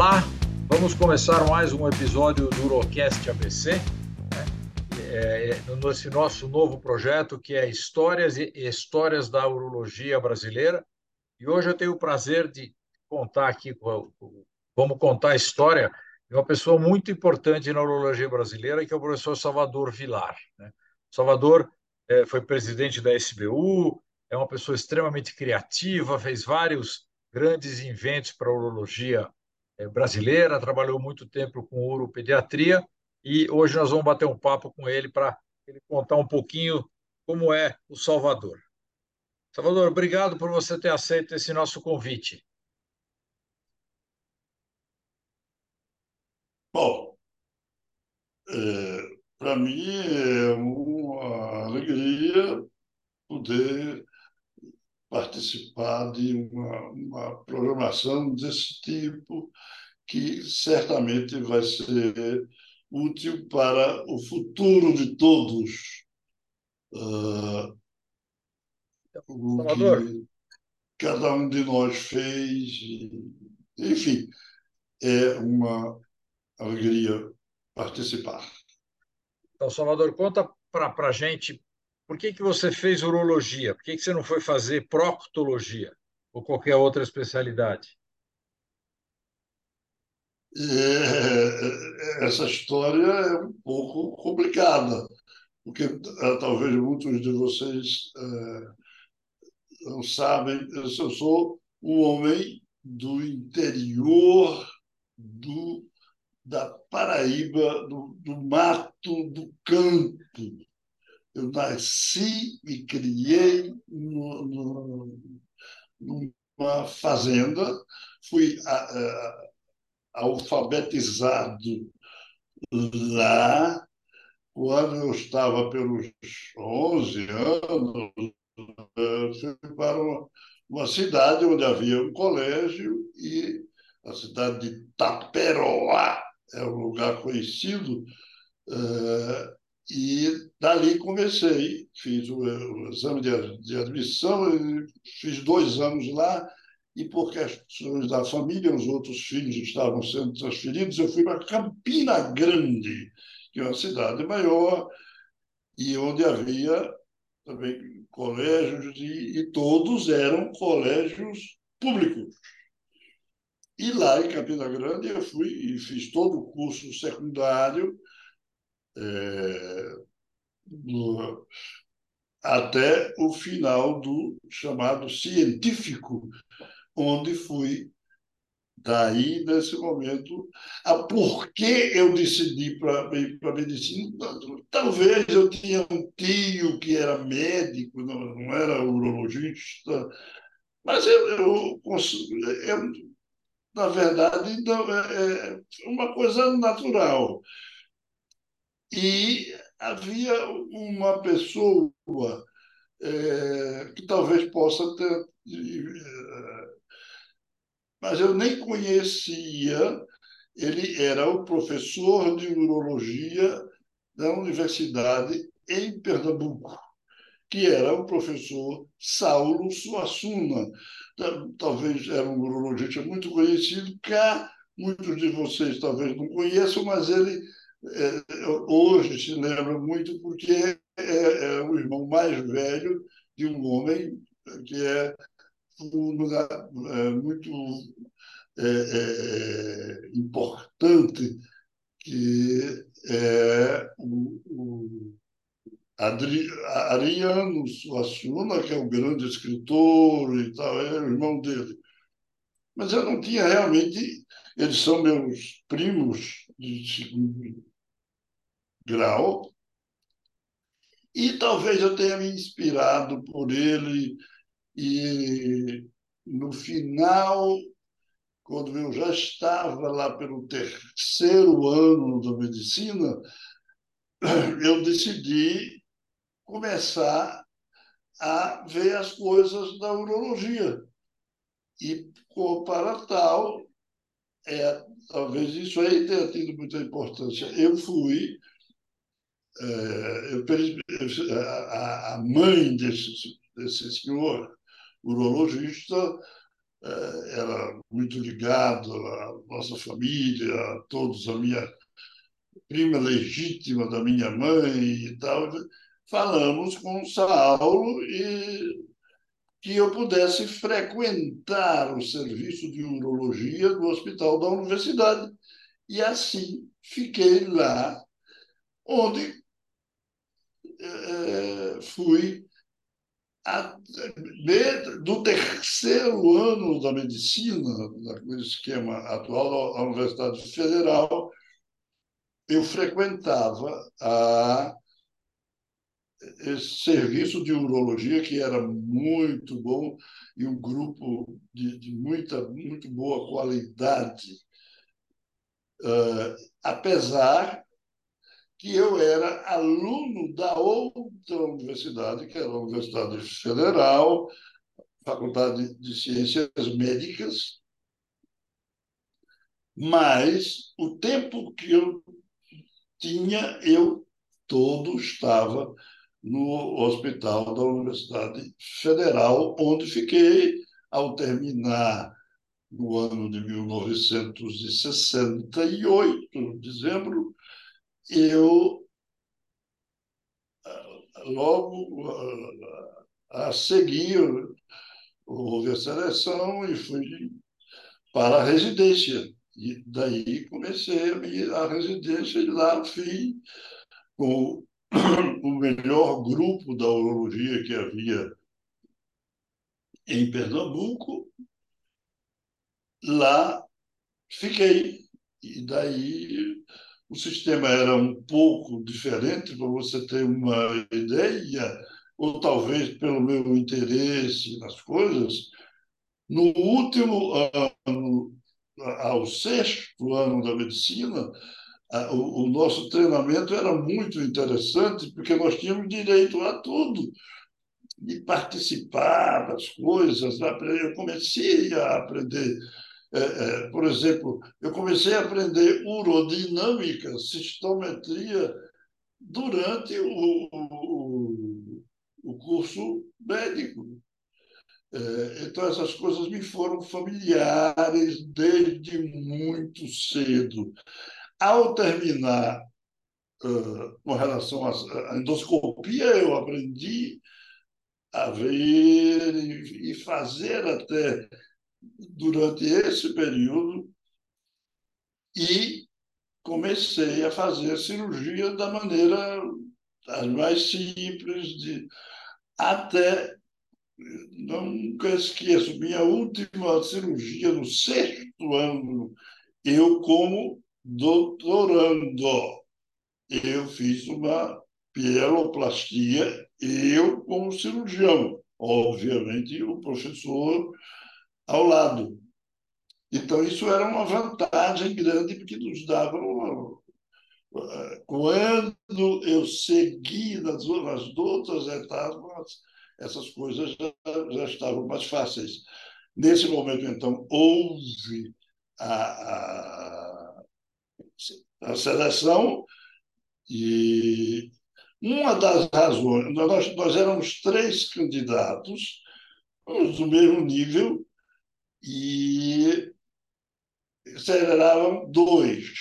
Olá, vamos começar mais um episódio do Urocast ABC, né? é, nesse nosso novo projeto que é Histórias e Histórias da Urologia Brasileira. E hoje eu tenho o prazer de contar aqui, vamos contar a história de uma pessoa muito importante na urologia brasileira, que é o professor Salvador Vilar. Né? Salvador é, foi presidente da SBU, é uma pessoa extremamente criativa, fez vários grandes inventos para a urologia é, brasileira, trabalhou muito tempo com uropediatria e hoje nós vamos bater um papo com ele para ele contar um pouquinho como é o Salvador. Salvador, obrigado por você ter aceito esse nosso convite. Bom, é, para mim é uma alegria poder participar de uma, uma programação desse tipo, que certamente vai ser útil para o futuro de todos. Uh, o que cada um de nós fez, enfim, é uma alegria participar. Então, Salvador, conta para a gente por que, que você fez urologia? Por que, que você não foi fazer proctologia ou qualquer outra especialidade? É, essa história é um pouco complicada, porque é, talvez muitos de vocês é, não sabem, eu sou um homem do interior do, da Paraíba, do, do mato, do campo. Eu nasci e criei no, no, numa fazenda, fui a, a, alfabetizado lá quando eu estava pelos 11 anos, fui para uma, cidade onde havia um colégio e a cidade de Taperoá é um lugar conhecido uh, e dali comecei, fiz o, o exame de, de admissão, fiz dois anos lá, e por questões da família, os outros filhos estavam sendo transferidos, eu fui para Campina Grande, que é uma cidade maior, e onde havia também colégios, e, e todos eram colégios públicos. E lá em Campina Grande eu fui e fiz todo o curso secundário, é, até o final do chamado científico, onde fui. Daí, nesse momento, a por que eu decidi para para medicina? Talvez eu tinha um tio que era médico, não, não era urologista, mas eu, eu, eu na verdade, é, é uma coisa natural. E havia uma pessoa é, que talvez possa ter. É, mas eu nem conhecia. Ele era o professor de urologia da Universidade em Pernambuco, que era o professor Saulo Suassuna. Talvez era um urologista muito conhecido, cá muitos de vocês talvez não conheçam, mas ele hoje se lembra muito porque é, é, o irmão mais velho de um homem que é, é muito é, é, importante, que é o, o Adri, Ariano Suassuna, que é um grande escritor e tal, é o irmão dele. Mas eu não tinha realmente. Eles são meus primos de segundo grau. E talvez eu tenha me inspirado por ele e no final, quando eu já estava lá pelo terceiro ano da medicina, eu decidi começar a ver as coisas da urologia. E, para tal, é, talvez isso aí tenha tido muita importância. Eu fui a, a mãe desse, desse senhor urologista eh, era muito ligado à nossa família, a todos, a minha prima legítima da minha mãe e tal. Falamos com Saulo e que eu pudesse frequentar o serviço de urologia do hospital da universidade. E assim fiquei lá, onde é, fui a, do terceiro ano da medicina, no esquema atual da Universidade Federal, eu frequentava a esse serviço de urologia que era muito bom e um grupo de, de muita muito boa qualidade, uh, apesar que eu era aluno da outra universidade, que era a Universidade Federal, Faculdade de Ciências Médicas, mas o tempo que eu tinha, eu todo estava no hospital da Universidade Federal, onde fiquei ao terminar no ano de 1968, dezembro, eu logo a seguir houve a seleção e fui para a residência. E daí comecei a, minha, residência e lá fui com o melhor grupo da urologia que havia em Pernambuco. Lá fiquei. E daí o sistema era um pouco diferente, para você ter uma ideia, ou talvez pelo meu interesse nas coisas. No último ano, ao sexto ano da medicina, o, nosso treinamento era muito interessante, porque nós tínhamos direito a tudo, de participar das coisas. Eu comecei a aprender, é, é, por exemplo, eu comecei a aprender urodinâmica, sistometria, durante o, o, o curso médico. É, então, essas coisas me foram familiares desde muito cedo. Ao terminar uh, com relação à endoscopia, eu aprendi a ver e fazer até durante esse período e comecei a fazer cirurgia da maneira mais simples de até nunca esqueço minha última cirurgia no sexto ano eu como doutorando. Eu fiz uma pieloplastia, eu como cirurgião, obviamente o professor ao lado. Então, isso era uma vantagem grande, porque nos dava uma... Quando eu segui nas, nas outras etapas, essas coisas já, já estavam mais fáceis. Nesse momento, então, houve a, a a seleção e uma das razões, nós, nós éramos três candidatos, do mesmo nível, e aceleravam dois.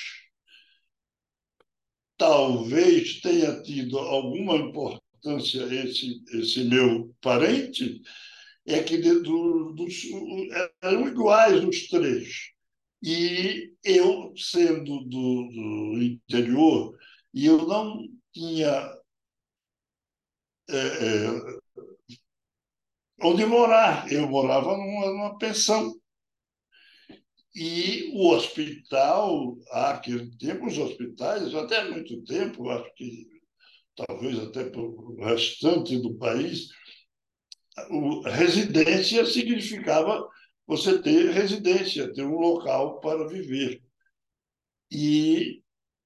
Talvez tenha tido alguma importância esse, esse meu parente, é que do, do, eram iguais os três. E eu, sendo do, do interior, e eu não tinha é, é, onde morar. Eu morava numa, numa, pensão. E o hospital, aquele tempo, os hospitais, até há muito tempo, acho que talvez até para o restante do país, o, residência significava você ter residência, ter um local para viver. E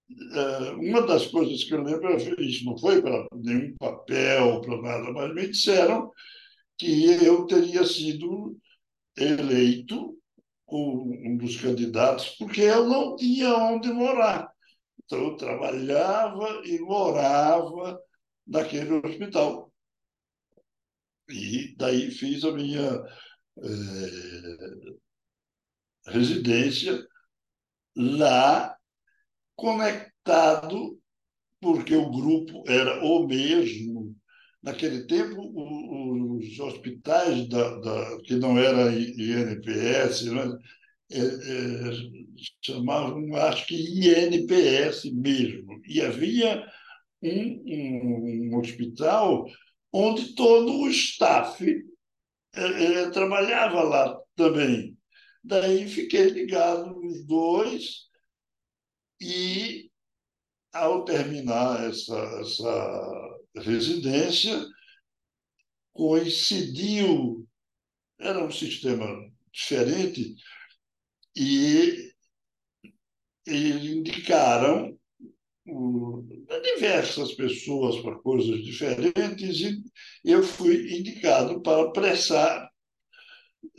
uh, uma das coisas que eu lembro, isso não foi para nenhum papel, para nada, mas me disseram que eu teria sido eleito um dos candidatos, porque eu não tinha onde morar. Então, eu trabalhava e morava naquele hospital. E daí fiz a minha é, residência lá, conectado, porque o grupo era o mesmo. Naquele tempo, os hospitais da, da que não era INPS, né, é, é, chamavam, acho que INPS mesmo. E havia um, um hospital onde todo o staff é, trabalhava lá também. Daí fiquei ligado nos dois e, ao terminar essa, essa residência, coincidiu, era um sistema diferente, e, e indicaram diversas pessoas para coisas diferentes e eu fui indicado para prestar,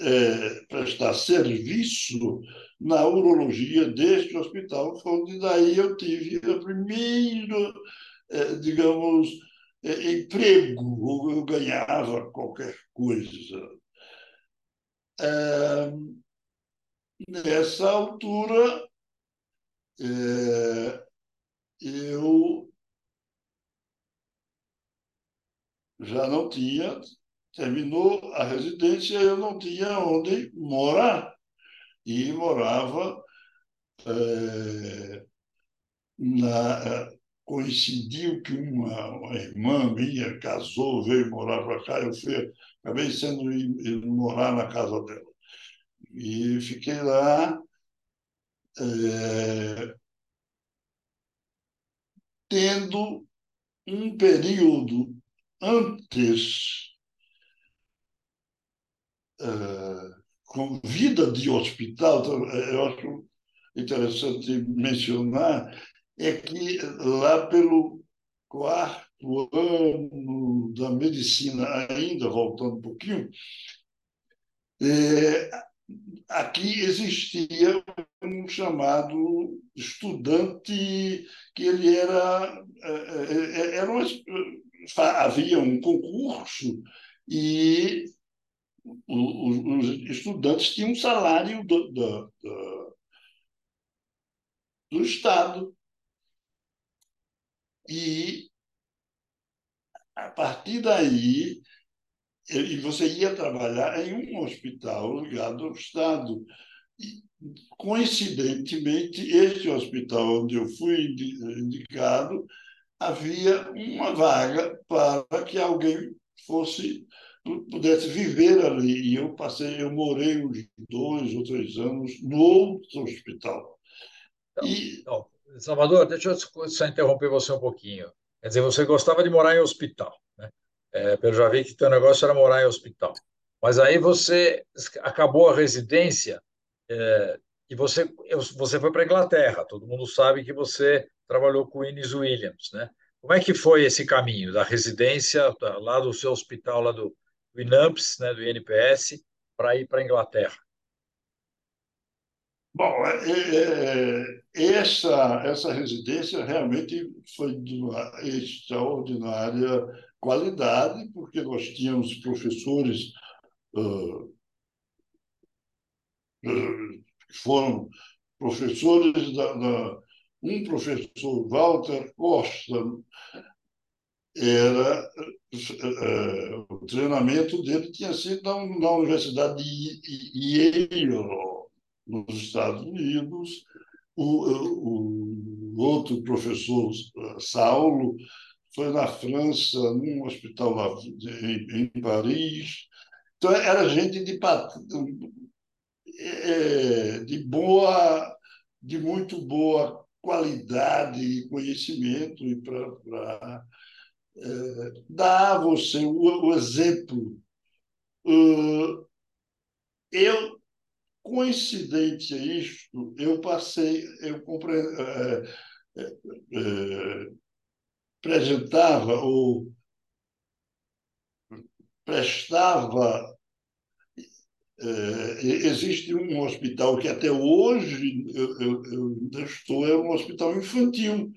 é, prestar serviço na urologia deste hospital, onde daí eu tive o primeiro, é, digamos, emprego, eu ganhava qualquer coisa. É, nessa altura, é, eu já não tinha, terminou a residência, eu não tinha onde morar. E morava é, na, coincidiu que uma, uma, irmã minha casou, veio morar para cá, eu fui, acabei sendo ir, morar na casa dela. E fiquei lá é, tendo um período antes uh, com vida de hospital, então, eu acho interessante mencionar, é que lá pelo quarto ano da medicina, ainda voltando um pouquinho, é, aqui existia um chamado estudante que ele era, é, é, era uma, havia um concurso e os estudantes tinham um salário do, do, do, do Estado. E, a partir daí, e você ia trabalhar em um hospital ligado ao Estado. E, coincidentemente, este hospital onde eu fui indicado, havia uma vaga para que alguém fosse pudesse viver ali. E eu passei, eu morei uns dois ou três anos no outro hospital. Então, e... Então, Salvador, deixa eu só interromper você um pouquinho. Quer dizer, você gostava de morar em hospital, né? É, eu já vi que teu negócio era morar em hospital. Mas aí você acabou a residência é, e você, você foi para Inglaterra. Todo mundo sabe que você trabalhou com o Innes Williams, né? Como é que foi esse caminho da residência lá do seu hospital, lá do, do INAMPS, né, do INPS, para ir para Inglaterra? Bom, é, é, é, essa, essa residência realmente foi de uma extraordinária qualidade, porque nós tínhamos professores uh, uh, que foram professores da, da, um professor Walter Costa era uh, o treinamento dele tinha sido na, na Universidade de Yale nos Estados Unidos, o, o, outro professor, Saulo, foi na França, num hospital lá em, em Paris. Então, era gente de, eh, de boa, de muito boa qualidade e conhecimento e para é, dar a você o, o exemplo. Uh, eu Coincidente a isto, eu passei, eu compre, é, é, apresentava ou prestava. É, existe um hospital que até hoje eu, eu, eu estou, é um hospital infantil.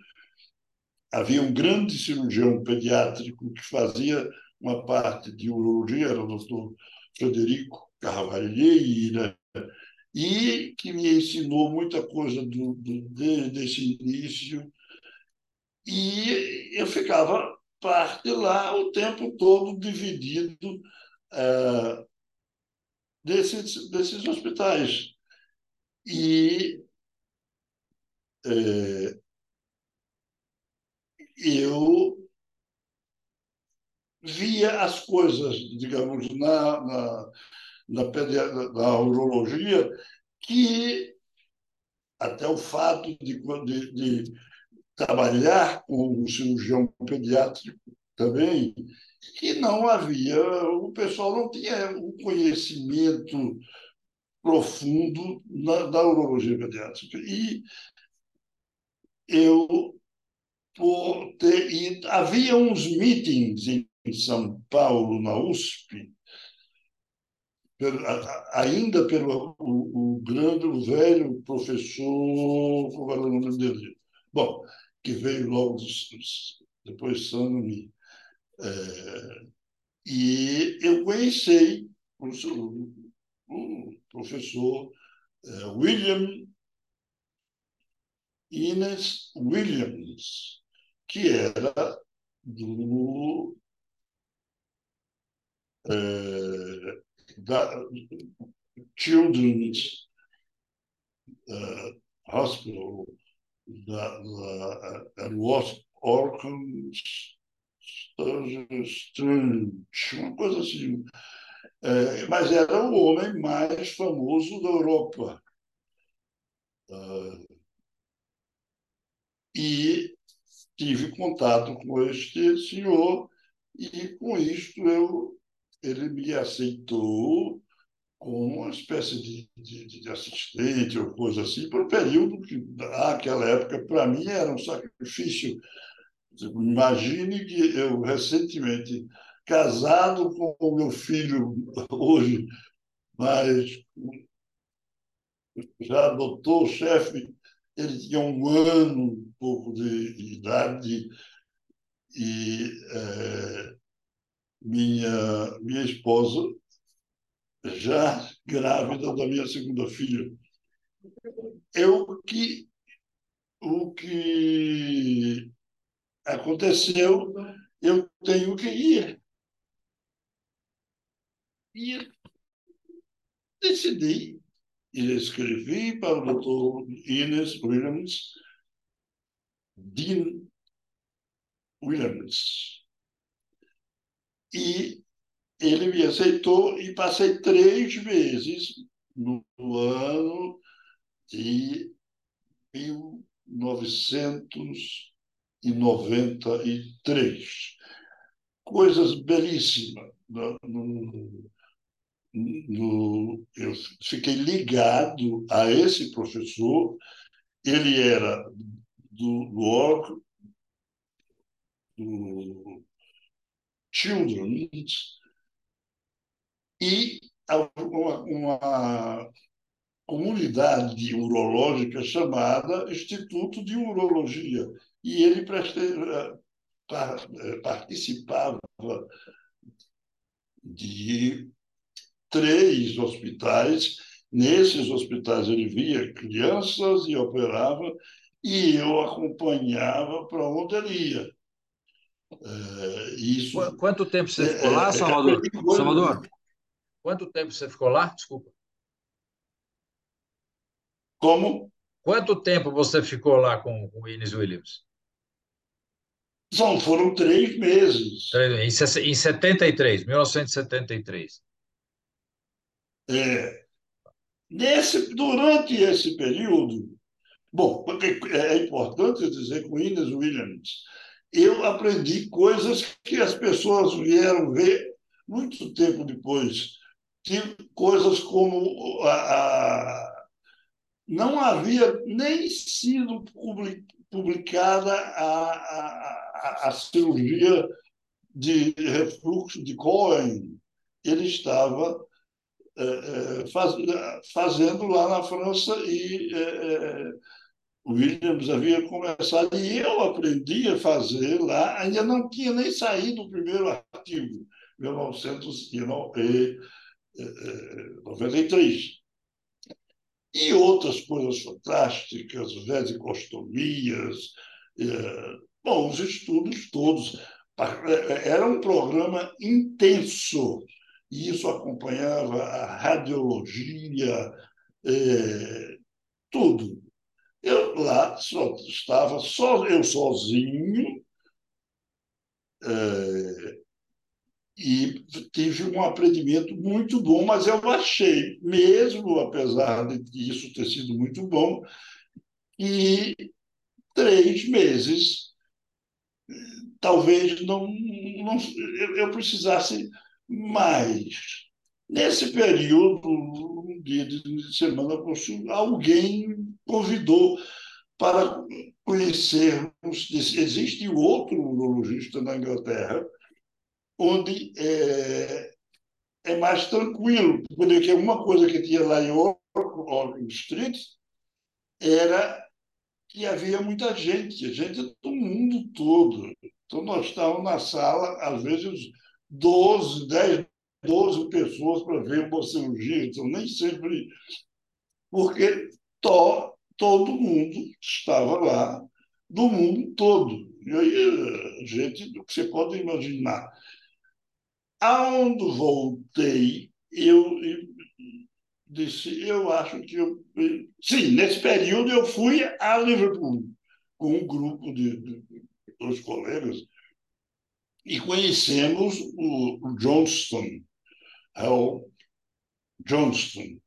Havia um grande cirurgião pediátrico que fazia uma parte de urologia, era o doutor Frederico Carvalheira, e que me ensinou muita coisa do, do, desde início. E eu ficava parte lá o tempo todo dividido é, desses, desses hospitais. E é, eu via as coisas, digamos, na, na, pediatria, na urologia, que até o fato de, de, de trabalhar com um cirurgião pediátrico também, que não havia, o pessoal não tinha um conhecimento profundo na, da urologia pediátrica. E eu, por ter havia uns meetings em São Paulo, na USP, ainda pelo o, o grande, o velho professor, qual era o nome dele? Bom, que veio logo depois Sanumi. É, e eu conheci o, o professor é, William Ines Williams, que era do é, da Children's uh, Hospital that, that was Orkham's Strange, uma coisa assim. É, mas era o homem mais famoso da Europa. Uh, e tive contato com este senhor e com isto eu ele me aceitou como uma espécie de, de, de, assistente ou coisa assim, por um período que, naquela época, para mim, era um sacrifício. Imagine que eu, recentemente, casado com o meu filho hoje, mas já doutor, chefe, ele tinha um ano, um pouco de idade, e é, minha, minha esposa já grávida da minha segunda filha. Eu que o que aconteceu, eu tenho que ir. E decidi e escrevi para o doutor Ines Williams, Dean Williams. E ele me aceitou e passei três vezes no ano de 1993. Coisas belíssimas. No, no, no, eu fiquei ligado a esse professor. Ele era do, do órgão do Children's e uma, uma comunidade urológica chamada Instituto de Urologia. E ele eh, eh, participava de três hospitais. Nesses hospitais ele via crianças e operava, e eu acompanhava para onde ele ia. É, isso, Quanto tempo você ficou lá, Salvador? Salvador? Quanto tempo você ficou lá? Desculpa. Como? Quanto tempo você ficou lá com, com o Ines Williams? São, foram três meses. Em, em 73, 1973. É, nesse, durante esse período, bom, é importante dizer que o Ines Williams, eu aprendi coisas que as pessoas vieram ver muito tempo depois coisas como a, a, não havia nem sido publicada a, a, cirurgia de refluxo de Cohen. Ele estava é, faz, fazendo lá na França e é, Williams havia começado e eu aprendi a fazer lá, ainda não tinha nem saído o primeiro artigo, 1900 e 93. E outras coisas fantásticas, vesicostomias, bom, os estudos todos. Era um programa intenso, e isso acompanhava a radiologia, tudo. Lá só estava só eu sozinho, é, e tive um aprendimento muito bom, mas eu achei, mesmo apesar de isso ter sido muito bom, e três meses talvez não, não eu precisasse mais. Nesse período, um dia de semana, alguém convidou para conhecermos. Existe outro urologista na Inglaterra, onde é, é mais tranquilo, porque uma coisa que tinha lá em Oregon Street era que havia muita gente, gente do mundo todo. Então, nós estávamos na sala, às vezes, 12, 10, 12 pessoas para ver uma cirurgia, então nem sempre. Porque to, todo mundo estava lá, do mundo todo. E aí, gente, você pode imaginar. Aonde voltei, eu disse, eu acho que eu. Sim, nesse período eu fui a Liverpool com um grupo de, de, de dois colegas e conhecemos o, o Johnston, Hal Johnston,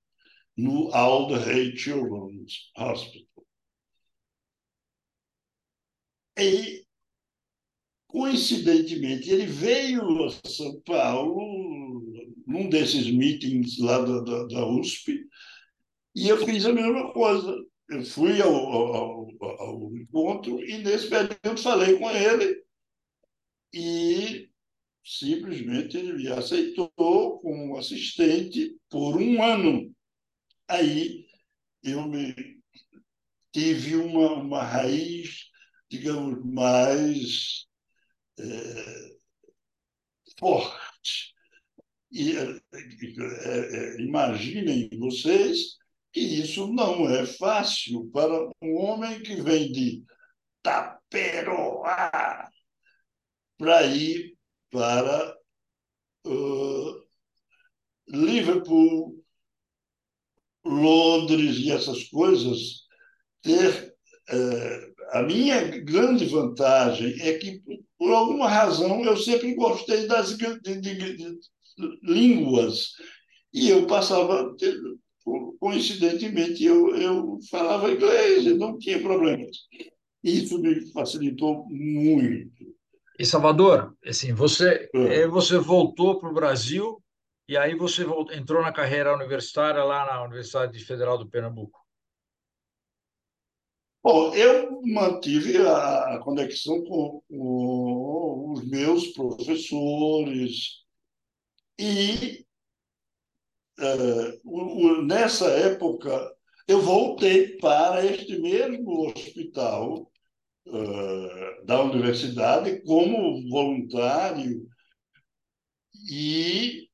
no Alderhay Children's Hospital. E, coincidentemente, ele veio a São Paulo num desses meetings lá da, da, da USP e eu fiz a mesma coisa. Eu fui ao, ao, ao encontro e, nesse período, falei com ele e simplesmente ele me aceitou como assistente por um ano. Aí eu me tive uma, uma raiz, digamos, mais é, forte. E é, é, imaginem vocês que isso não é fácil para um homem que vem de Taperoá para ir para uh, Liverpool, Londres e essas coisas, ter. Uh, a minha grande vantagem é que, por alguma razão, eu sempre gostei das de, de, de, línguas. E eu passava, coincidentemente, eu, eu falava inglês, não tinha problemas. Isso me facilitou muito. E Salvador, assim, você, é. você voltou para o Brasil e aí você voltou, entrou na carreira universitária lá na Universidade Federal do Pernambuco. Bom, eu mantive a, conexão com, com os meus professores e uh, nessa época eu voltei para este mesmo hospital uh, da universidade como voluntário e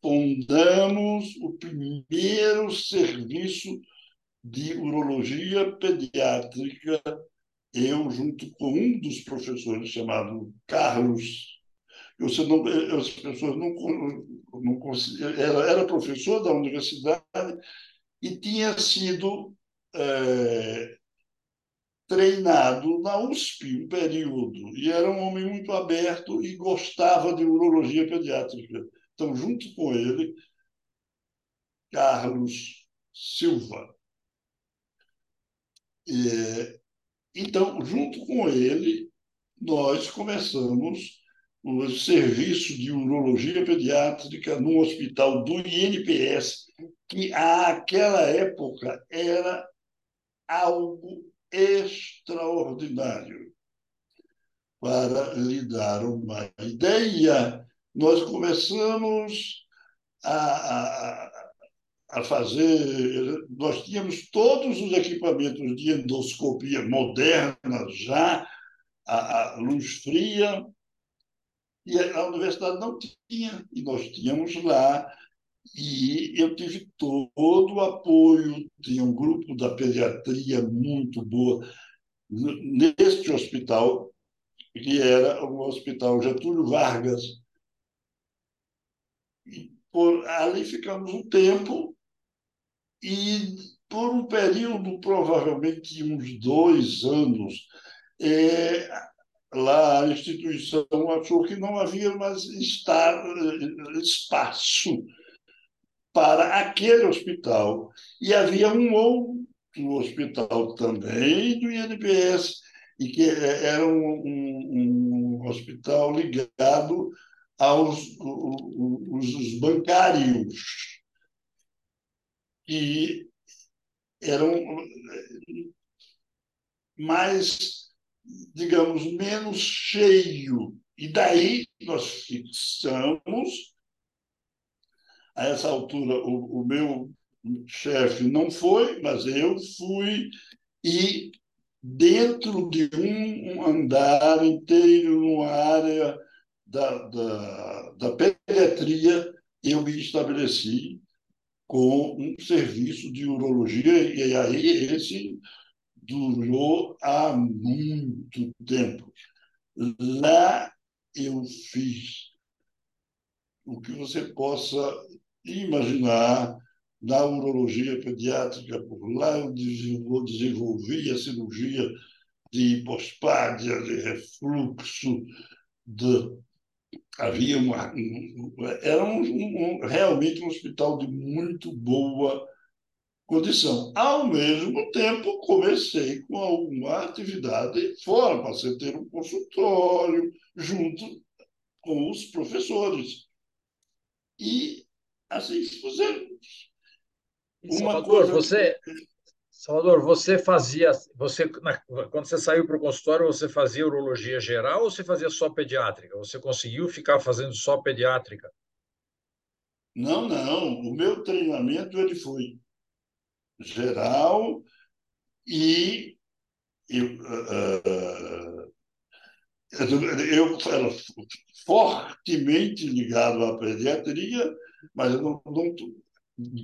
fundamos o primeiro serviço de urologia pediátrica, eu junto com um dos professores chamado Carlos. Você não, as pessoas não, não era, era professor da universidade e tinha sido é, treinado na USP um período e era um homem muito aberto e gostava de urologia pediátrica. Então, junto com ele, Carlos Silva. E, então, junto com ele, nós começamos o serviço de urologia pediátrica no hospital do INPS, que àquela época era algo extraordinário. Para lhe dar uma ideia, nós começamos a, a, a fazer. Nós tínhamos todos os equipamentos de endoscopia moderna já, a, a luz fria, E a universidade não tinha, e nós tínhamos lá, e eu tive todo o apoio, tinha um grupo da pediatria muito boa neste hospital, que era o Hospital Getúlio Vargas. Por ali ficamos um tempo e por um período, provavelmente uns dois anos, é, lá a instituição achou que não havia mais estar, espaço para aquele hospital. E havia um outro hospital também do INPS, e que era um, um, um hospital ligado aos os bancários, que eram mais, digamos, menos cheio. E daí nós fixamos, a essa altura, o, o meu chefe não foi, mas eu fui, e dentro de um andar inteiro, numa área da, da, da pediatria, eu me estabeleci com um serviço de urologia, e aí esse durou há muito tempo. Lá eu fiz o que você possa imaginar na urologia pediátrica, por lá eu desenvolvi a cirurgia de hipospádia, de refluxo, de havia uma, era um, um, realmente um hospital de muito boa condição. Ao mesmo tempo, comecei com alguma atividade fora, passei a ter um consultório junto com os professores. E assim fizemos. Salvador, você, Salvador, você fazia, você quando você saiu para o consultório, você fazia urologia geral ou você fazia só pediátrica? Você conseguiu ficar fazendo só pediátrica? Não, não. O meu treinamento ele foi geral e eu, uh, eu era fortemente ligado à pediatria, mas eu não, não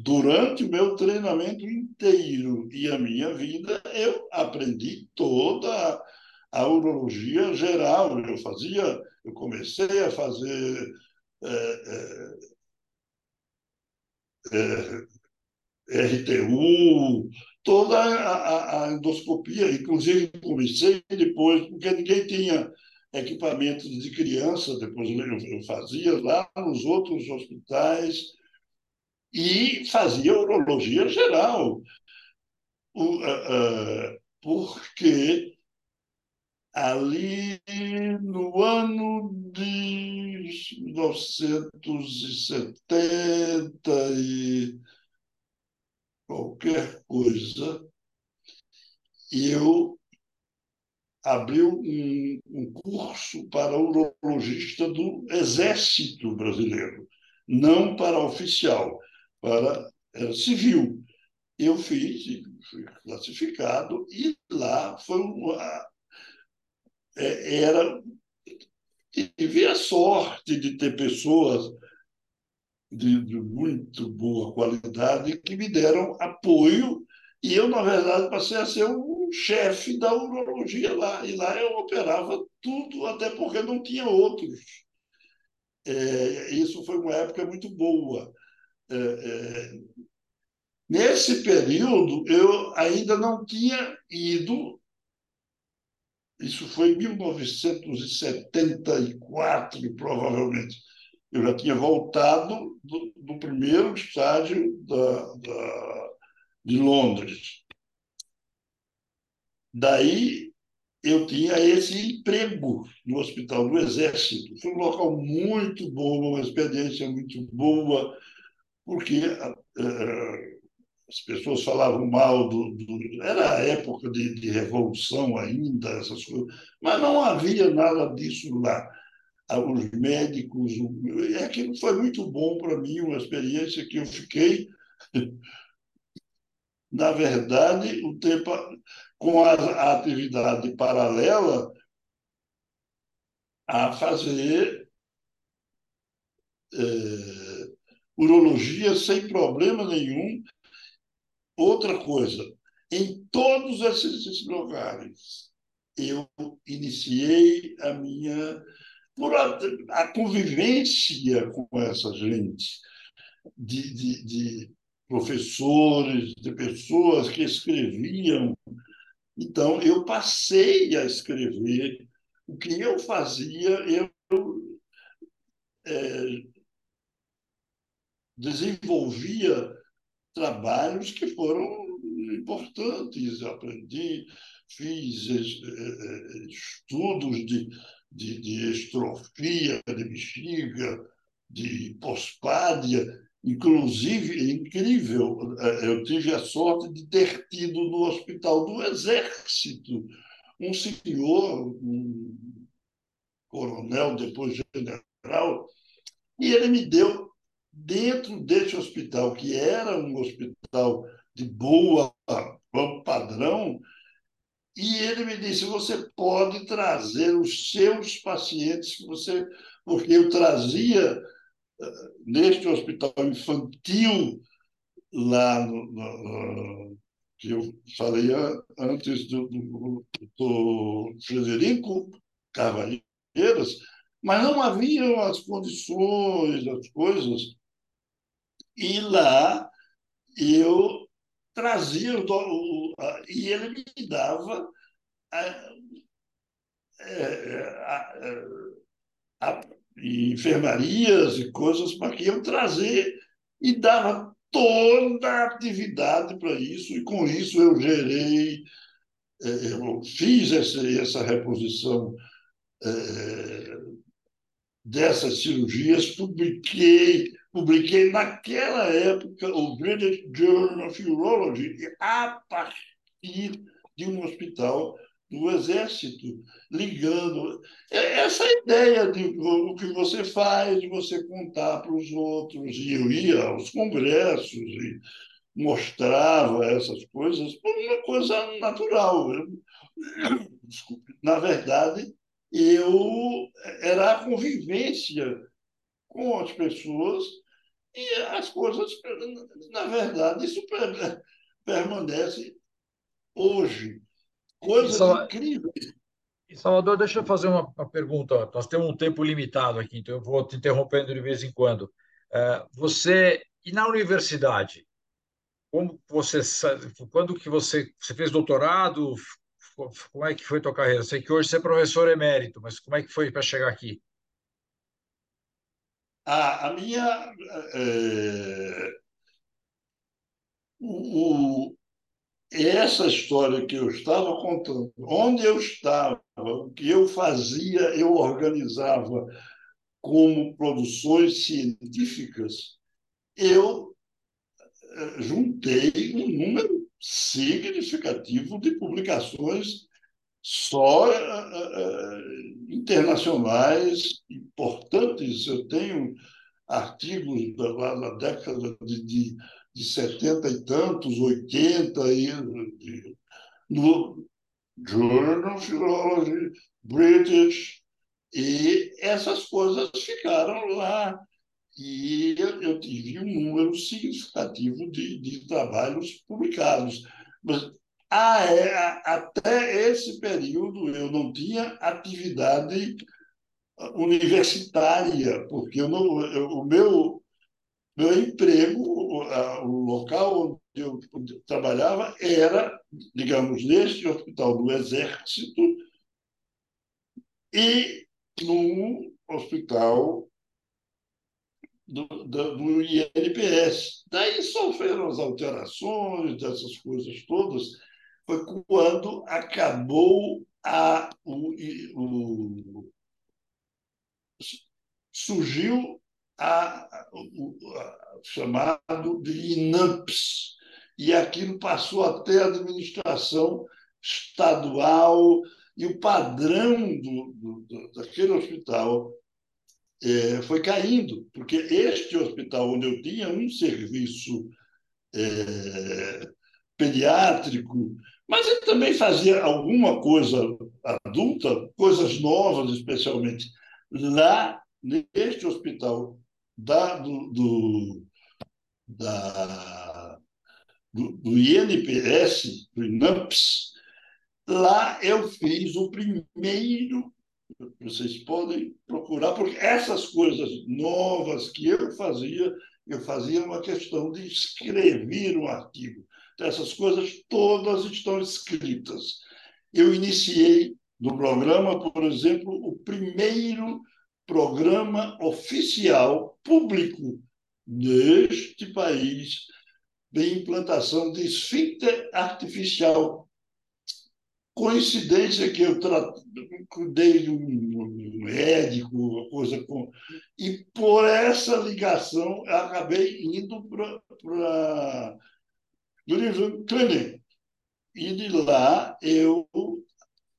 durante o meu treinamento inteiro e a minha vida, eu aprendi toda a urologia geral. Eu fazia, eu comecei a fazer é, é, é, RTU, toda a, a, endoscopia, inclusive comecei depois, porque ninguém tinha equipamento de criança, depois eu, eu fazia lá nos outros hospitais e fazia urologia geral, porque ali no ano de 1970 e qualquer coisa, eu abri um, um curso para urologista do Exército Brasileiro, não para oficial para era civil. Eu fiz, fui classificado, e lá foi uma. É, era. Tive a sorte de ter pessoas de, de muito boa qualidade que me deram apoio, e eu, na verdade, passei a ser o chefe da urologia lá. E lá eu operava tudo, até porque não tinha outros. É, isso foi uma época muito boa. É, é, nesse período, eu ainda não tinha ido. Isso foi em 1974, provavelmente. Eu já tinha voltado do, do primeiro estágio da, da, de Londres. Daí eu tinha esse emprego no Hospital do Exército. Foi um local muito bom, uma experiência muito boa porque uh, as pessoas falavam mal do, do, Era a época de, de, revolução ainda, essas coisas, mas não havia nada disso lá. Ah, os médicos. É aquilo foi muito bom para mim, uma experiência que eu fiquei. Na verdade, o tempo com a, a atividade paralela a fazer é, urologia sem problema nenhum. Outra coisa, em todos esses lugares, eu iniciei a minha a, a convivência com essa gente, de, de, de professores, de pessoas que escreviam. Então, eu passei a escrever. O que eu fazia, eu é, desenvolvia trabalhos que foram importantes. Aprendi, fiz é, estudos de, de, de estrofia de bexiga, de pospádia, inclusive, é incrível, é, eu tive a sorte de ter tido no Hospital do Exército um senhor, um coronel, depois general, e ele me deu, dentro desse hospital, que era um hospital de boa padrão, e ele me disse: você pode trazer os seus pacientes, que você, porque eu trazia eh, neste hospital infantil lá no, no, que eu falei antes do, do, do Frederico Carvalheiras, mas não haviam as condições, as coisas. E lá eu trazia, o, e ele me dava a, a, a, enfermarias e coisas para que eu trazer e dava toda a atividade para isso, e com isso eu gerei, eu fiz essa, essa reposição dessas cirurgias, publiquei, publiquei naquela época o British Journal of Urology, a partir de um hospital do Exército, ligando. É essa ideia de o que você faz, de você contar para os outros. E eu ia aos congressos e mostrava essas coisas uma coisa natural. Desculpe. Na verdade, eu era a convivência com as pessoas e as coisas, na verdade, isso permanece hoje. Coisas incríveis. Salvador, deixa eu fazer uma, uma, pergunta. Nós temos um tempo limitado aqui, então eu vou te interrompendo de vez em quando. É, você e na universidade, como você quando que você você fez doutorado? como é que foi tua carreira? Sei que hoje você é professor emérito, mas como é que foi para chegar aqui? A, a minha. É, o, essa história que eu estava contando, onde eu estava, o que eu fazia, eu organizava como produções científicas, eu é, juntei um número significativo de publicações só uh, internacionais importantes. Eu tenho artigos da, da década de, de, de 70 e tantos, 80, e, de, no Journal of Philology, British, e essas coisas ficaram lá e eu tive um número significativo de, de trabalhos publicados. Mas a, é, até esse período eu não tinha atividade universitária, porque eu não, eu, o meu, meu emprego, o, o local onde eu trabalhava era, digamos, neste hospital do Exército e no hospital do, do, do INPS. Daí sofreram as alterações dessas coisas todas. Foi quando acabou a, o, o surgiu a, o a, chamado de INAMPS, e aquilo passou até a administração estadual, e o padrão do, do, daquele hospital é, foi caindo, porque este hospital onde eu tinha um serviço é, pediátrico, mas ele também fazia alguma coisa adulta, coisas novas, especialmente lá neste hospital da, do, do, da, do, do INPS, do INAMPS, lá eu fiz o primeiro vocês podem procurar, porque essas coisas novas que eu fazia, eu fazia uma questão de escrever um artigo. Essas coisas todas estão escritas. Eu iniciei no programa, por exemplo, o primeiro programa oficial público neste país de implantação de esfíncter artificial coincidência que eu cuidei de um médico, coisa com. E por essa ligação, acabei indo para o Clinic. E de lá eu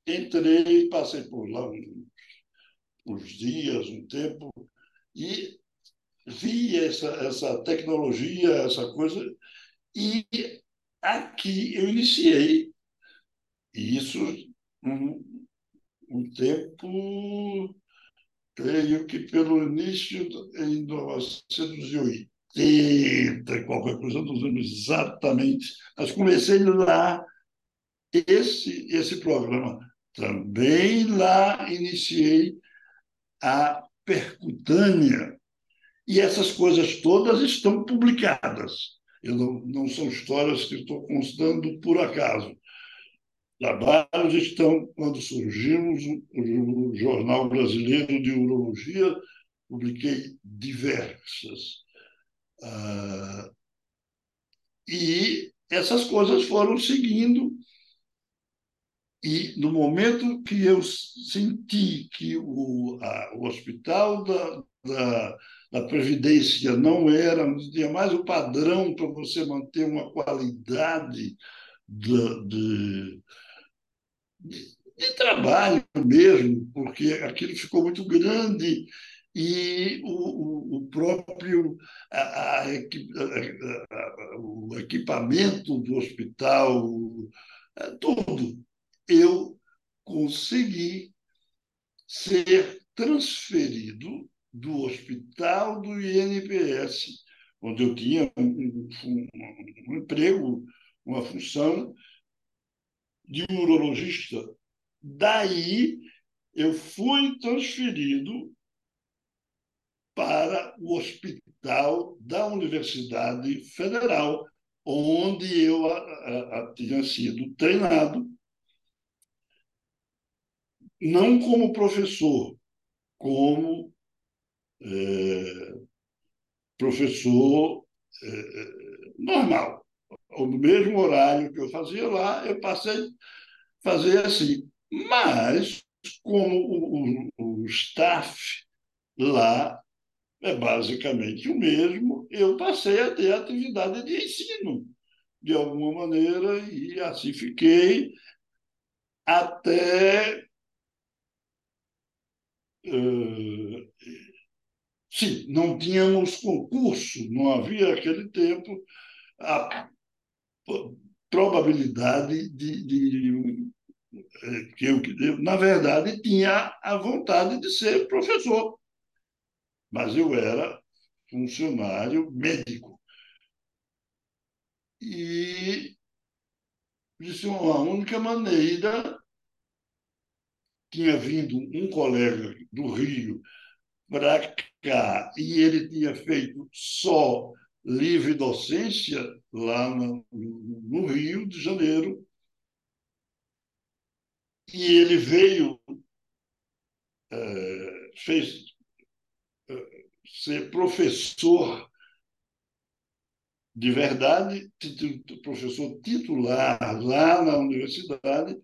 entrei, passei por lá uns dias, um tempo, e vi essa, essa tecnologia, essa coisa, e aqui eu iniciei isso um, um tempo, creio que pelo início em 1980, qualquer coisa, não lembro exatamente, mas comecei lá esse, esse programa. Também lá iniciei a Percutânea. E essas coisas todas estão publicadas. Eu não, não são histórias que estou constando por acaso trabalhos estão, quando surgimos, o Jornal Brasileiro de Urologia, publiquei diversas. Ah, e essas coisas foram seguindo, e no momento que eu senti que o, a, o hospital da, da, da Previdência não era, não tinha mais o padrão para você manter uma qualidade de, de de trabalho mesmo, porque aquilo ficou muito grande e o, o próprio a, a, a, o equipamento do hospital, tudo. Eu consegui ser transferido do hospital do INPS, onde eu tinha um, um, um emprego, uma função, de urologista. Daí eu fui transferido para o hospital da Universidade Federal, onde eu a, a, a, tinha sido treinado, não como professor, como é, professor é, normal no mesmo horário que eu fazia lá, eu passei a fazer assim. Mas, como o, o, o staff lá é basicamente o mesmo, eu passei a ter atividade de ensino, de alguma maneira, e assim fiquei até. Uh, sim, não tínhamos concurso, não havia aquele tempo a probabilidade de, de é, que eu, eu, na verdade, tinha a vontade de ser professor, mas eu era funcionário médico. E disse uma única maneira tinha vindo um colega do Rio para cá e ele tinha feito só livre docência lá no, no Rio de Janeiro. E ele veio, é, fez é, ser professor de verdade, professor titular lá na universidade.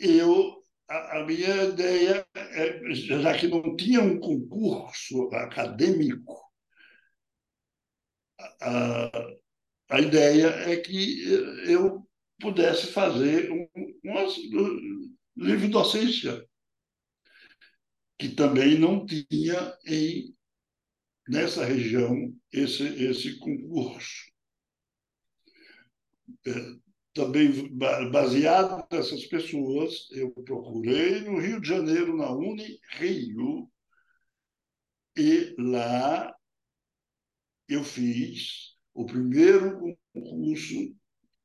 Eu, a, a minha ideia, é, já que não tinha um concurso acadêmico, a, a ideia é que eu pudesse fazer um, uma livre docência, que também não tinha em, nessa região esse, esse concurso. É, também baseado nessas pessoas, eu procurei no Rio de Janeiro, na Uni Rio, E lá eu fiz o primeiro concurso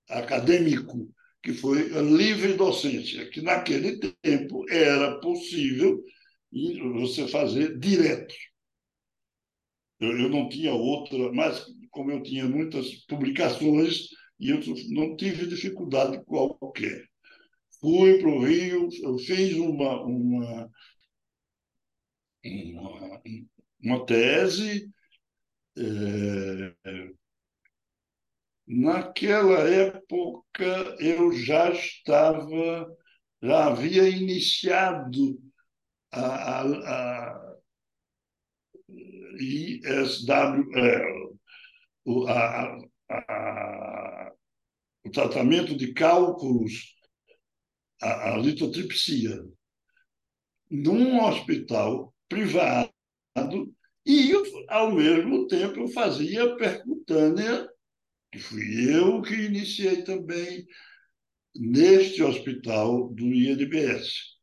acadêmico, que foi a livre docência, que naquele tempo era possível você fazer direto. Eu, eu não tinha outra, mas como eu tinha muitas publicações, e eu não tive dificuldade qualquer. Fui para o Rio, eu fiz uma, uma, uma, uma tese. É, naquela época, eu já estava, já havia iniciado a, a, ISW, é, a, a, o tratamento de cálculos, a, a litotripsia, num hospital privado e, ao mesmo tempo, eu fazia percutânea, que fui eu que iniciei também neste hospital do INBS.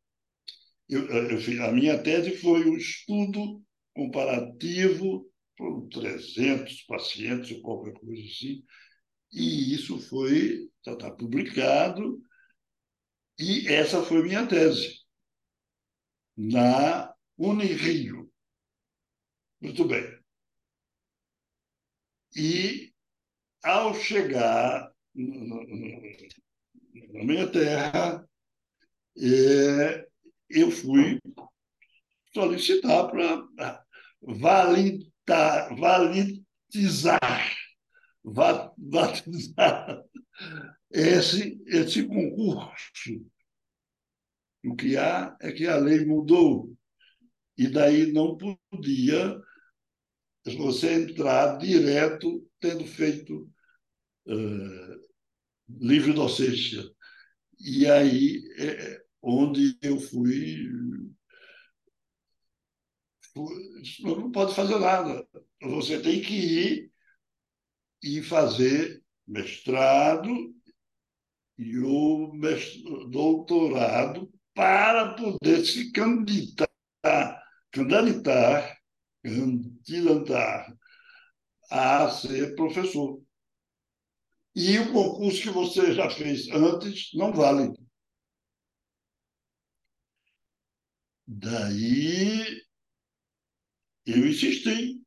Eu, eu, a minha tese foi um estudo comparativo por 300 pacientes ou qualquer coisa assim, e isso foi está tá publicado e essa foi minha tese na Unirio. Muito bem. E ao chegar na minha terra, é, eu fui solicitar para validar, validizar, validizar esse, esse concurso. O que há é que a lei mudou e daí não podia você entrar direto tendo feito uh, livre docência. E aí é onde eu fui não pode fazer nada. Você tem que ir e fazer mestrado e o doutorado para poder se candidatar, candidatar, candidatar a ser professor. E o concurso que você já fez antes não vale. Daí eu insisti.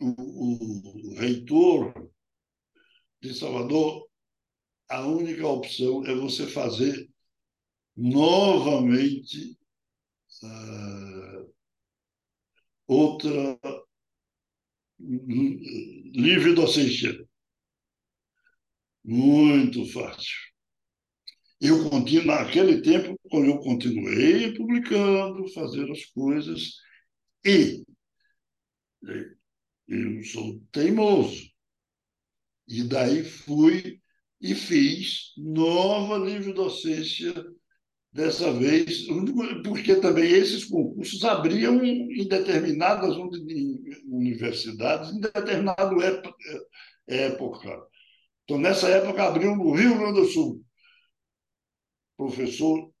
O, o, reitor de Salvador, a única opção é você fazer novamente uh, outra livre docência. Muito fácil. Eu continuo, naquele tempo, eu continuei publicando, fazendo as coisas, e eu sou teimoso. E daí fui e fiz nova livre docência, dessa vez, porque também esses concursos abriam em determinadas universidades, em determinada época. Então, nessa época, abriu no Rio Grande do Sul. Professor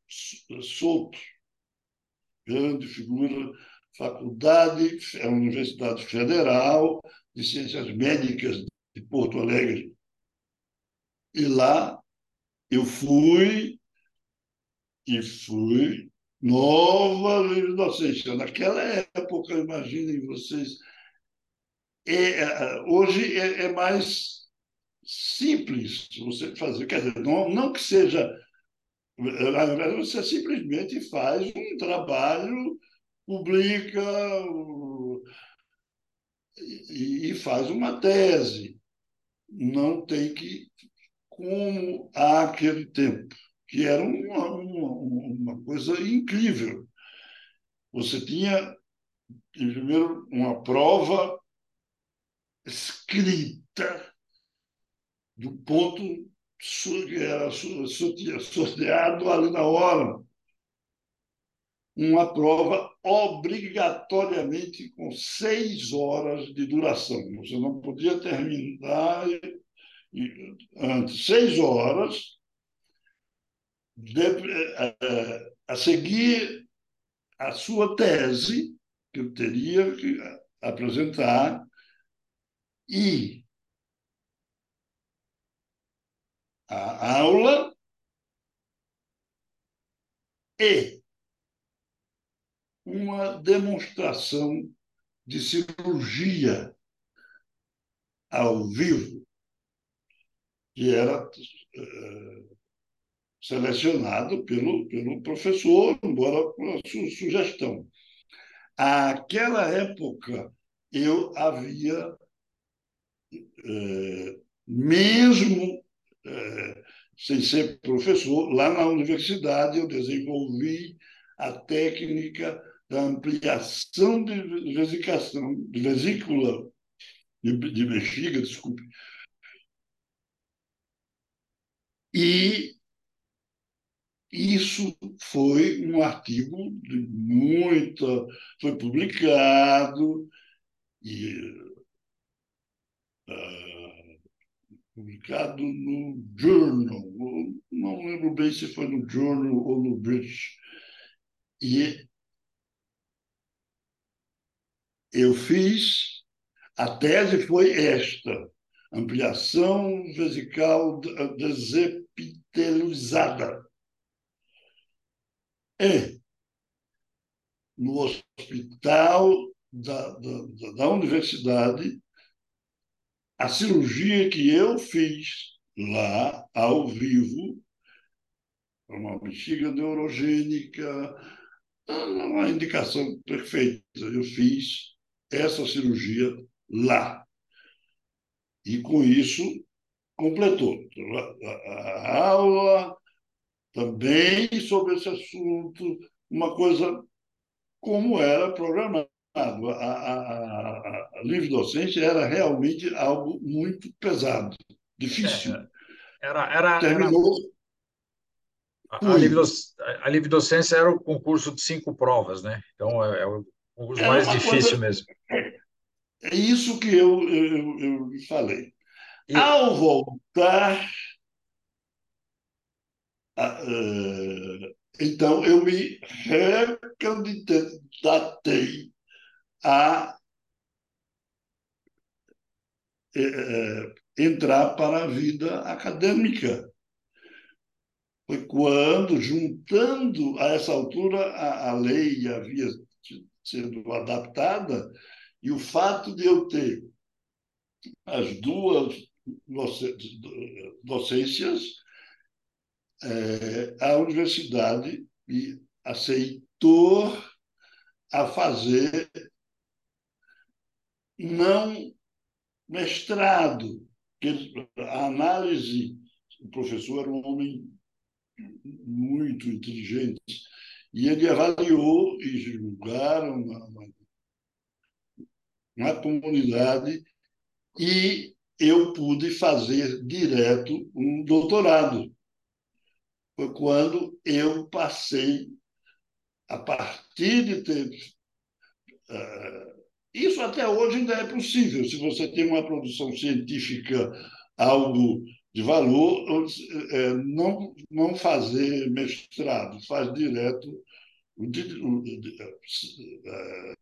Souto, grande figura faculdade, é a Universidade Federal de Ciências Médicas de Porto Alegre. E lá eu fui e fui nova livre docência. Naquela época, imaginem vocês, é, hoje é, é, mais simples você fazer, quer dizer, não, não que seja, você simplesmente faz um trabalho publica e faz uma tese. Não tem que, como aquele tempo, que era uma, uma, uma coisa incrível. Você tinha, primeiro, uma prova escrita do ponto sorteado ali na hora uma prova obrigatoriamente com seis horas de duração. Você não podia terminar antes. Seis horas. De, a, eh, a seguir a sua tese, que eu teria que apresentar e a aula e uma demonstração de cirurgia ao vivo, que era uh, selecionado pelo, pelo professor, embora por sua sugestão. Àquela época, eu havia, uh, mesmo uh, sem ser professor, lá na universidade eu desenvolvi a técnica da ampliação de vesicação, de vesícula, de, de bexiga, desculpe. E isso foi um artigo de muita. foi publicado e. Uh, publicado no Journal, não lembro bem se foi no Journal ou no British. E eu fiz, a tese foi esta, ampliação vesical desepitelizada. E no hospital da, da, da universidade, a cirurgia que eu fiz lá, ao vivo, uma bexiga neurogênica, uma indicação perfeita. Eu fiz essa cirurgia lá. E com isso completou a aula também sobre esse assunto, uma coisa como era programado. A, a, a, livre docência era realmente algo muito pesado, difícil. É, era, era, Terminou. Era... A, livre, a livre docência era o concurso de cinco provas, né? Então é, é o é mais difícil mesmo. É isso que eu, eu, eu falei. E... Ao voltar, então eu me recandidatei a uh, entrar para a vida acadêmica. Foi quando, juntando a essa altura, a, a lei havia sendo adaptada, e o fato de eu ter as duas docências, é, a universidade me aceitou a fazer não mestrado, que a análise, o professor era um homem muito inteligente, e ele avaliou e julgaram na comunidade e eu pude fazer direto um doutorado. Foi quando eu passei, a partir de ter. Uh, isso até hoje ainda é possível, se você tem uma produção científica, algo de valor, é, não, não fazer mestrado, faz direto é,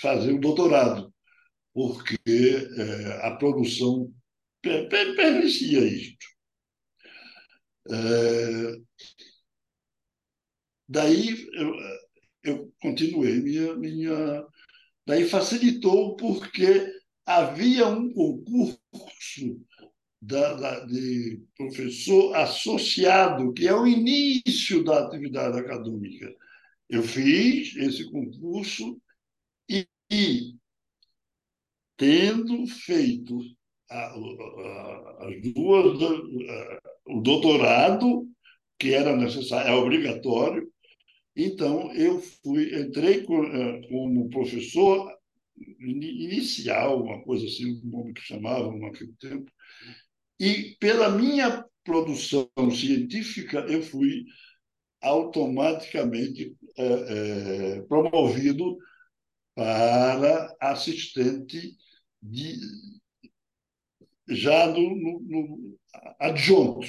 fazer um doutorado, porque é, a produção permitia isso. daí eu, continuei minha, minha. Daí facilitou porque havia um concurso da, da, de professor associado, que é o início da atividade acadêmica. Eu fiz esse concurso e, e tendo feito a, a, as duas, o doutorado, que era necessário, é obrigatório, então eu fui, entrei eh, como professor inicial, uma coisa assim, o nome que chamavam naquele tempo. E pela minha produção científica, eu fui automaticamente é, é, promovido para assistente de já no, no, no adjunto,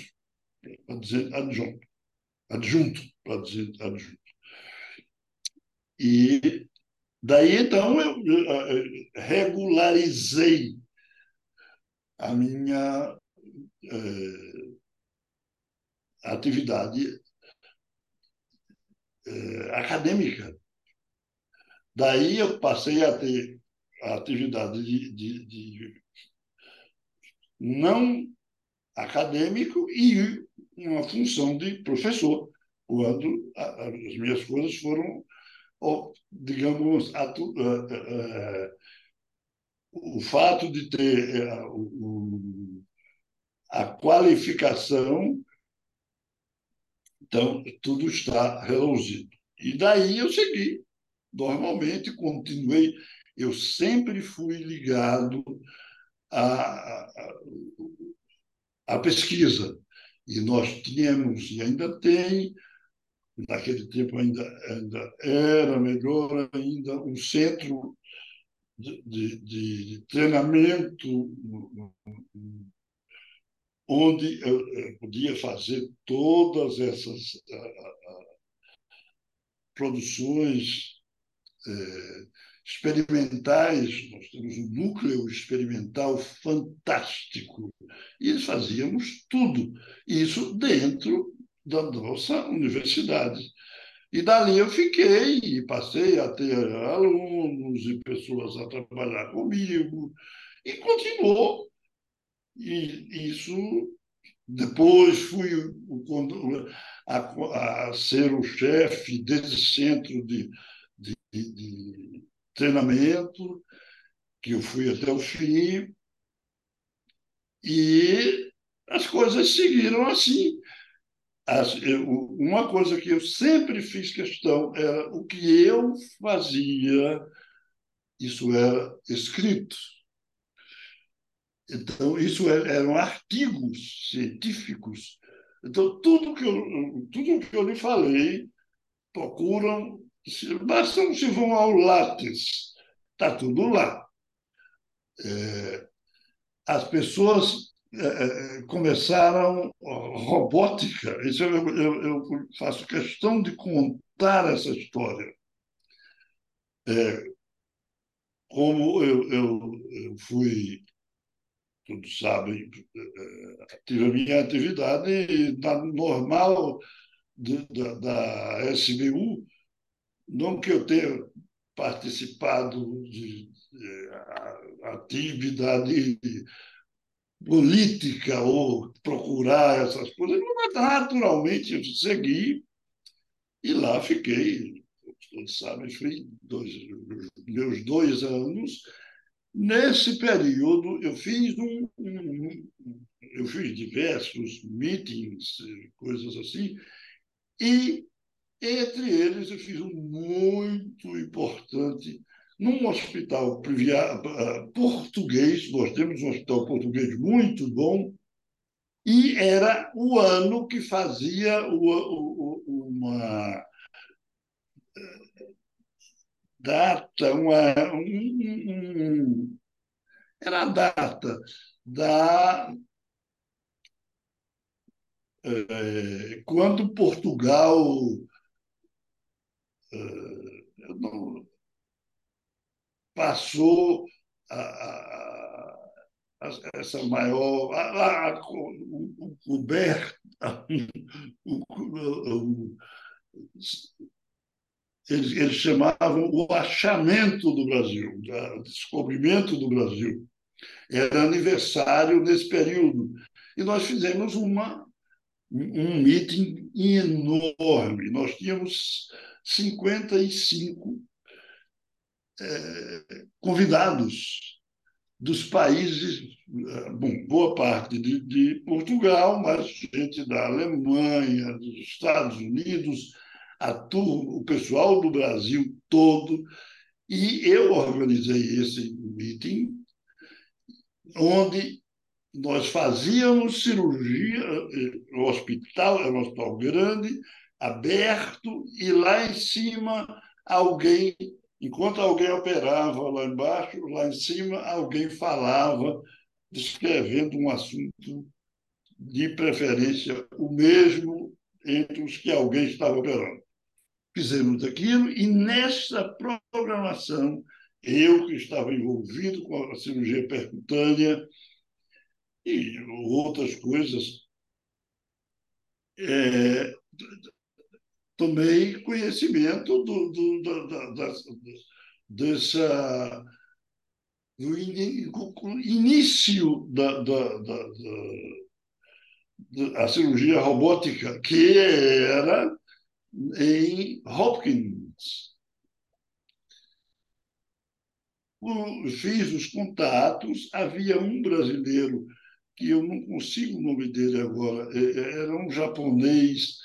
para dizer adjunto, adjunto, para dizer adjunto. E daí, então, eu regularizei a minha eh, atividade eh, acadêmica. Daí eu passei a ter a atividade de, de, de não acadêmico e uma função de professor, quando as minhas coisas foram, digamos, atu, uh, o fato de ter a qualificação, então tudo está resolvido. E daí eu segui, normalmente continuei, eu sempre fui ligado à, à pesquisa. E nós tínhamos, e ainda tem, naquele tempo ainda, ainda era melhor ainda, um centro de, de, de treinamento onde eu, podia fazer todas essas produções é, experimentais, nós temos um núcleo experimental fantástico, e fazíamos tudo, isso dentro da nossa universidade. E dali eu fiquei e passei a ter alunos e pessoas a trabalhar comigo, e continuou. E isso, depois fui a, a ser o chefe desse centro de, de, de treinamento, que eu fui até o fim, e as coisas seguiram assim. As, eu, uma coisa que eu sempre fiz questão era o que eu fazia, isso era escrito. Então, isso é, eram artigos científicos. Então, tudo que eu, tudo que eu lhe falei procuram, basta se vão ao Lattes, está tudo lá. É, as pessoas é, é, começaram robótica. Isso eu, eu, eu, faço questão de contar essa história. É, como eu, eu, fui, todos sabem, é, tive a minha atividade na normal de, da, da SBU, não que eu tenha participado de, de atividade política ou procurar essas coisas, mas naturalmente eu segui e lá fiquei, todos sabem, fui dois, meus dois anos. Nesse período, eu fiz um, um, eu fiz diversos meetings, coisas assim, e entre eles eu fiz um muito importante num hospital eh, português, nós temos um hospital português muito bom, e era o ano que fazia uma eh, data, uma, um, era a data da é, quando Portugal não, passou a, a, a, essa maior. A, o, coberto. eles, eles chamavam o achamento do Brasil, o descobrimento do Brasil. Era aniversário nesse período. E nós fizemos uma, um meeting enorme. Nós tínhamos 55 é, convidados dos países, é, bom, boa parte de, de, Portugal, mas gente da Alemanha, dos Estados Unidos, a turma, o pessoal do Brasil todo. E eu organizei esse meeting, onde nós fazíamos cirurgia, o hospital era um hospital grande, aberto, e lá em cima alguém Enquanto alguém operava lá embaixo, lá em cima, alguém falava, descrevendo um assunto, de preferência o mesmo entre os que alguém estava operando. fizemos aquilo, e nessa programação, eu que estava envolvido com a cirurgia percutânea e outras coisas, é, tomei conhecimento do, do, da, da, dessa do início da, da, da, da, cirurgia robótica, que era em Hopkins. Fiz os contatos, havia um brasileiro, que eu não consigo o nome dele agora, é, é, era um japonês,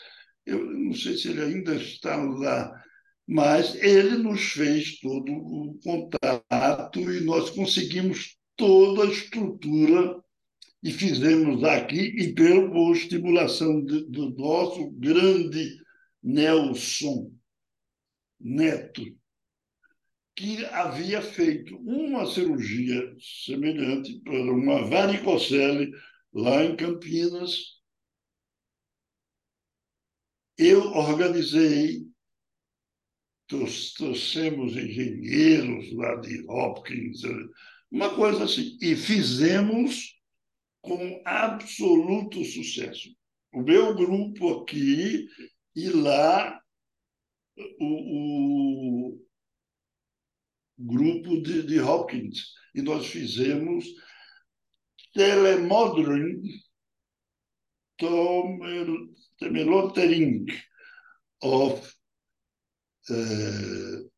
eu não sei se ele ainda está lá, mas ele nos fez todo o contato e nós conseguimos toda a estrutura e fizemos aqui, e pela estimulação do nosso grande Nelson Neto, que havia feito uma cirurgia semelhante para uma varicocele lá em Campinas. Eu organizei, trouxemos engenheiros lá de Hopkins, uma coisa assim, e fizemos com absoluto sucesso. O meu grupo aqui e lá o, o grupo de, de, Hopkins. E nós fizemos Telemodern Temelotering of uh,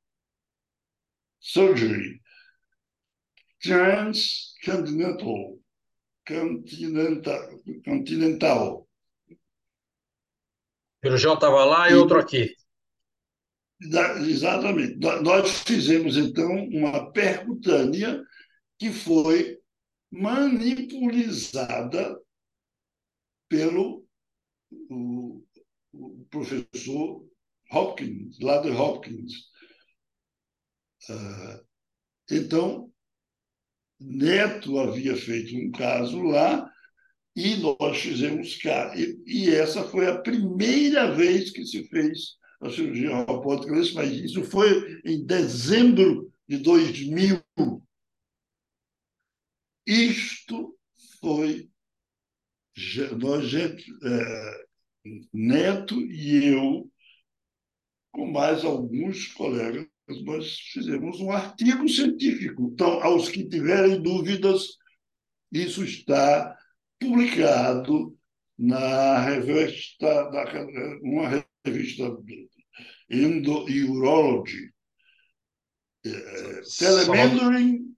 Surgery Transcontinental Continental, continental cirurgião estava lá e, e outro aqui. Exatamente. Nós fizemos, então, uma percutânea que foi manipulizada pelo o, o professor Hopkins, lá de Hopkins. Uh, então, Neto havia feito um caso lá e nós fizemos cá. E, e, essa foi a primeira vez que se fez a cirurgia robótica país. Isso foi em dezembro de 2000. Isto foi nós, gente, é, Neto e eu, com mais alguns colegas, nós fizemos um artigo científico. Então, aos que tiverem dúvidas, isso está publicado na revista, uma revista Endo-Urology, uh, Telementoring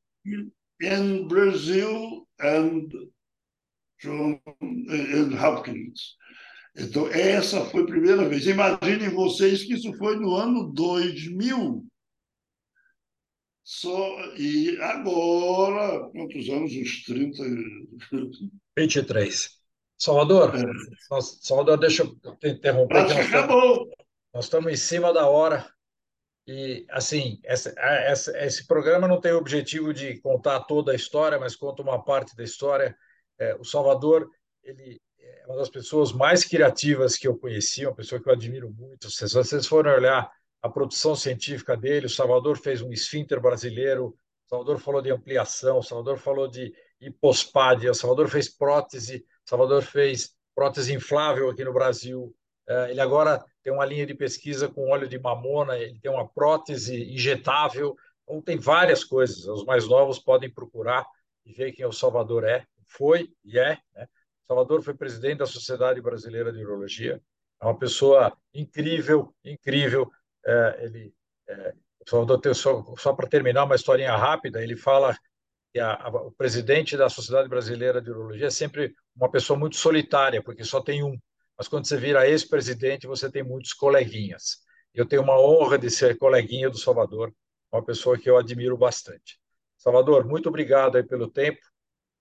in Brazil and, John, and Hopkins. Então, essa foi a primeira vez. Imaginem vocês que isso foi no ano 2000. Só, e agora, quantos anos? Uns 30. 23. Salvador, é. nós, Salvador, deixa eu te interromper. Acho que acabou. Nós estamos em cima da hora. E, assim, essa, essa, esse programa não tem o objetivo de contar toda a história, mas conta uma parte da história. É, o Salvador, ele é uma das pessoas mais criativas que eu conheci, uma pessoa que eu admiro muito. Se vocês forem olhar a produção científica dele, o Salvador fez um esfíncter brasileiro, o Salvador falou de ampliação, o Salvador falou de hipospádia, o Salvador fez prótese, o Salvador fez prótese inflável aqui no Brasil. É, ele agora tem uma linha de pesquisa com óleo de mamona, ele tem uma prótese injetável, então tem várias coisas. Os mais novos podem procurar e ver quem o Salvador é, foi e é. Né? Salvador foi presidente da Sociedade Brasileira de Urologia, é uma pessoa incrível, incrível, é, ele, é, Salvador, só, só para terminar uma historinha rápida, ele fala que a, a, o presidente da Sociedade Brasileira de Urologia é sempre uma pessoa muito solitária, porque só tem um. Mas quando você vira ex-presidente, você tem muitos coleguinhas. Eu tenho uma honra de ser coleguinha do Salvador, uma pessoa que eu admiro bastante. Salvador, muito obrigado aí pelo tempo.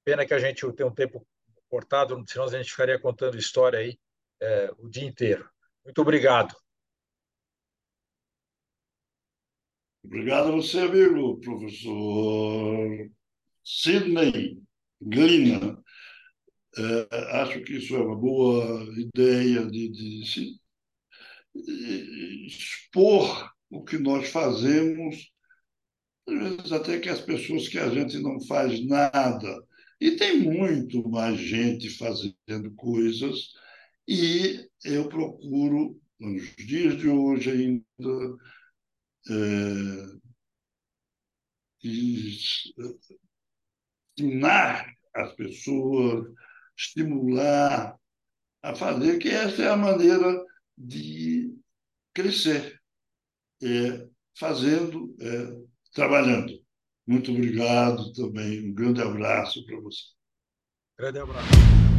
Pena que a gente tenha um tempo cortado, senão a gente ficaria contando história aí é, o dia inteiro. Muito obrigado. Obrigado a você, amigo, professor Sidney Glina. É, acho que isso é uma boa ideia de, de expor o que nós fazemos, às vezes até que as pessoas que a gente não faz nada. E tem muito mais gente fazendo coisas, e eu procuro, nos dias de hoje ainda, é, ensinar as pessoas, estimular a fazer, que essa é a maneira de crescer, é, fazendo, é, trabalhando. Muito obrigado também, um grande abraço para você. Grande abraço.